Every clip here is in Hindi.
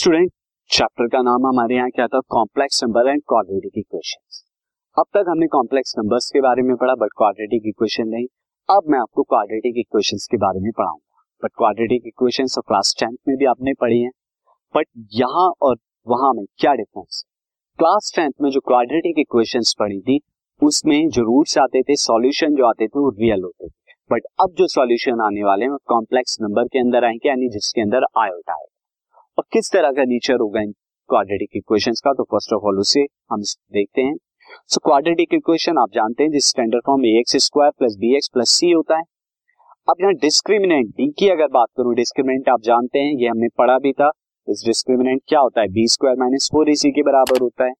स्टूडेंट, चैप्टर का नाम हमारे यहाँ क्या था? Complex number and quadratic equations अब तक हमने कॉम्प्लेक्स नंबर्स के बारे में पढ़ा बट क्वाड्रेटिक इक्वेशन नहीं। अब मैं आपको क्वाड्रेटिक इक्वेशंस के बारे में पढ़ाऊँगा। बट क्वाड्रेटिक इक्वेशंस तो क्लास टेंथ में भी आपने पढ़ी हैं। बट यहाँ और वहाँ में क्या डिफरेंस क्लास टेंथ में जो क्वाड्रेटिक इक्वेशंस पढ़ी थी, उसमें जो रूट्स आते थे सॉल्यूशन जो आते थे वो रियल होते थे। बट अब जो सॉल्यूशन आने वाले हैं कॉम्प्लेक्स नंबर के अंदर आएँगे, यानी जिसके अंदर आयोटा आएगा और किस तरह का नेचर होगा इन क्वाड्रेटिक इक्वेशंस का? तो फ़र्स्ट ऑफ़ ऑल उसे हम देखते हैं। सो क्वाड्रेटिक इक्वेशन आप जानते हैं, जिस standard form a x square plus b x plus c होता है। अब यहाँ डिस्क्रिमिनेंट डी की अगर बात करूँ डिस्क्रिमिनेंट आप जानते हैं, ये हमने पढ़ा भी था। इस डिस्क्रिमिनेंट क्या होता है? बी स्क्वायर माइनस फोर इसी के बराबर होता है।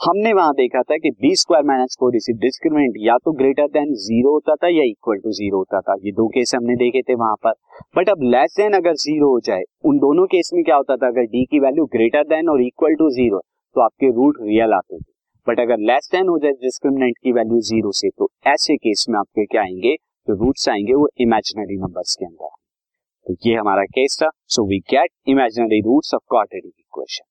हमने वहाँ देखा था कि b square minus four a c discriminant या तो ग्रेटर देन ज़ीरो होता था या इक्वल टू ज़ीरो होता था। ये दो केस हमने देखे थे वहाँ पर। बट अब लेस देन अगर ज़ीरो हो जाए, उन दोनों केस में क्या होता था? अगर डी की वैल्यू ग्रेटर देन और इक्वल टू ज़ीरो तो आपके रूट रियल आते थे। बट अगर लेस देन हो जाए डिस्क्रिमिनेंट की वैल्यू ज़ीरो से तो ऐसे केस में आपके क्या आएँगे? जो तो रूट्स आएँगे, वो इमेजिनरी नंबर्स के अंदर तो ये हमारा केस था। So we get imaginary roots of quadratic equation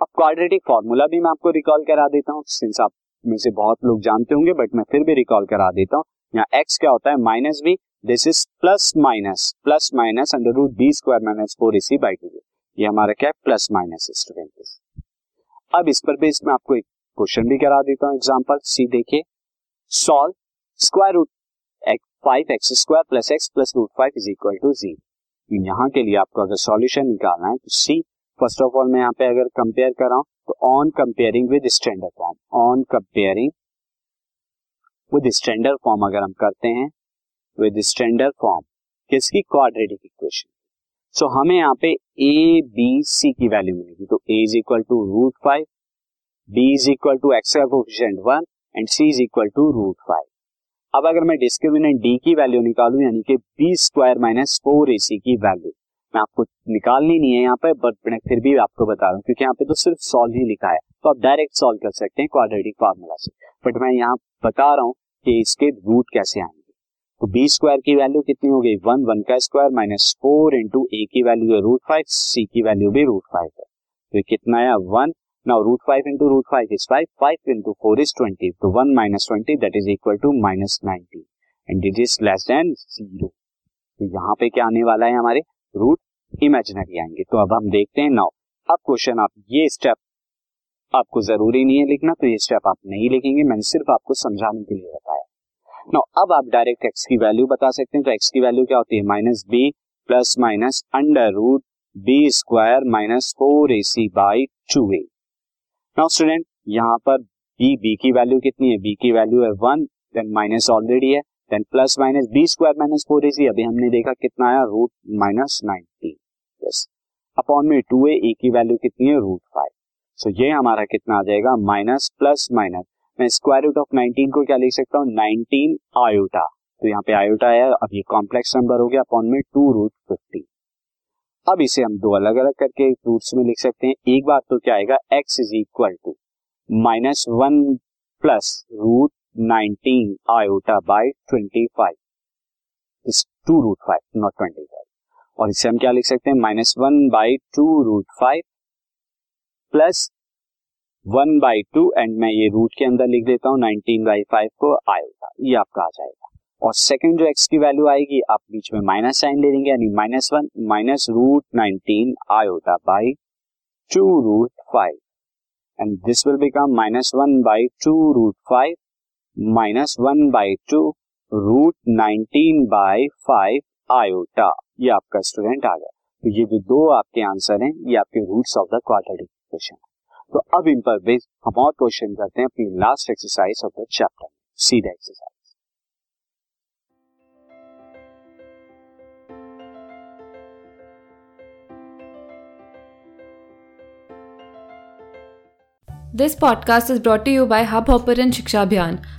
अब क्वाड्रेटिक फॉर्मूला भी मैं आपको रिकॉल करा देता हूँ सिंस आप में से बहुत लोग जानते होंगे बट मैं फिर भी रिकॉल करा देता हूँ। यहाँ एक्स क्या होता है? Minus b this is plus minus plus minus under root b square minus four a c by two ये हमारा क्या है? प्लस माइनस स्टूडेंट अब इस पर बेस में आपको एक क्वेश्चन भी करा देता हूँ एग्ज़ाम्पल सी देखिए। Solve square root five x square plus x plus root five is equal to जी यहाँ के लिए आपको अगर सॉल्यूशन निकालना है तो सी फ़र्स्ट ऑफ़ ऑल मैं यहाँ पे अगर कंपेयर कर रहा हूँ तो on comparing with standard form on comparing with standard form अगर हम करते हैं विद स्टैंडर्ड फॉर्म किसकी क्वाड्रेटिक इक्वेशन सो हमें यहाँ पे ए बी सी की वैल्यू मिलेगी तो a is equal to root five b is equal to x का coefficient one and c is equal to root five अब अगर मैं डिस्क्रिमिनेंट डी की वैल्यू निकालू, यानी कि b square minus four a c की वैल्यू मैं आपको निकालनी नहीं है यहाँ पे बट मैं फिर भी आपको बता रहा हूँ, क्योंकि यहाँ पे तो सिर्फ़ सॉल्व ही लिखा है। तो आप डायरेक्ट सॉल्व कर सकते हैं क्वाड्रेटिक फार्मूला से। बट मैं यहाँ बता रहा हूँ कि इसके रूट कैसे आएँगे। तो बी स्क्वायर की वैल्यू कितनी हो गई? वन वन का square minus four into a की वैल्यू है रूट फाइव सी की वैल्यू भी रूट फाइव है। तो कितना है one now root five into root five is five five into four is twenty तो one minus twenty that is equal to minus ninety and it is less than zero तो यहाँ पे क्या आने वाला है हमारे? रूट इमेजिनरी आएँगे। तो अब हम देखते हैं नाउ, अब क्वेश्चन, आप ये स्टेप आपको ज़रूरी नहीं है लिखना तो ये स्टेप आप नहीं लिखेंगे। मैंने सिर्फ़ आपको समझाने के लिए बताया। नाउ, अब आप डायरेक्ट एक्स की वैल्यू बता सकते हैं। तो एक्स की वैल्यू क्या होती है? Minus b plus minus under root b square minus four a c by two a. Now, student, यहाँ पर बी बी की वैल्यू कितनी है? बी की वैल्यू है वन देन माइनस ऑलरेडी है। Then plus minus b square minus four a c अभी हमने देखा कितना आया? Root minus ninety. Yes. Upon में टू ए ए की वैल्यू कितनी है? Root five. सो ये हमारा कितना आ जाएगा? Minus plus minus. मैं स्क्वायर रूट ऑफ़ नाइनटीन को क्या लिख सकता हूँ? Nineteen iota. तो यहाँ पे आयोटा है। अब ये कॉम्प्लेक्स नंबर हो गया। अपॉन में टू रूट फिफ्टी अब इसे हम दो अलग अलग करके रूट्स में लिख सकते हैं। एक बार तो क्या आएगा? X is equal to minus one plus root nineteen iota by twenty five. Is two root five not twenty five और इससे हम क्या लिख सकते हैं? Minus one by two root five plus one by two and मैं ये रूट के अंदर लिख देता हूँ नाइनटीन बाई फाइव को आयोटा. ये आपका आ जाएगा. और सेकेंड जो एक्स की वैल्यू आएगी, आप बीच में माइनस साइन ले लेंगे, यानी minus one minus root nineteen iota by two root five and this will become minus one by two root five minus one by two root nineteen by five iota ये आपका स्टूडेंट आ गया। तो ये जो दो आपके आंसर हैं, ये आपके roots of the quadratic equation तो अब इन पर बेस हम और क्वेश्चन करते हैं अपनी last exercise of the chapter सीधा exercise this podcast is brought you by hub Shiksha Abhiyan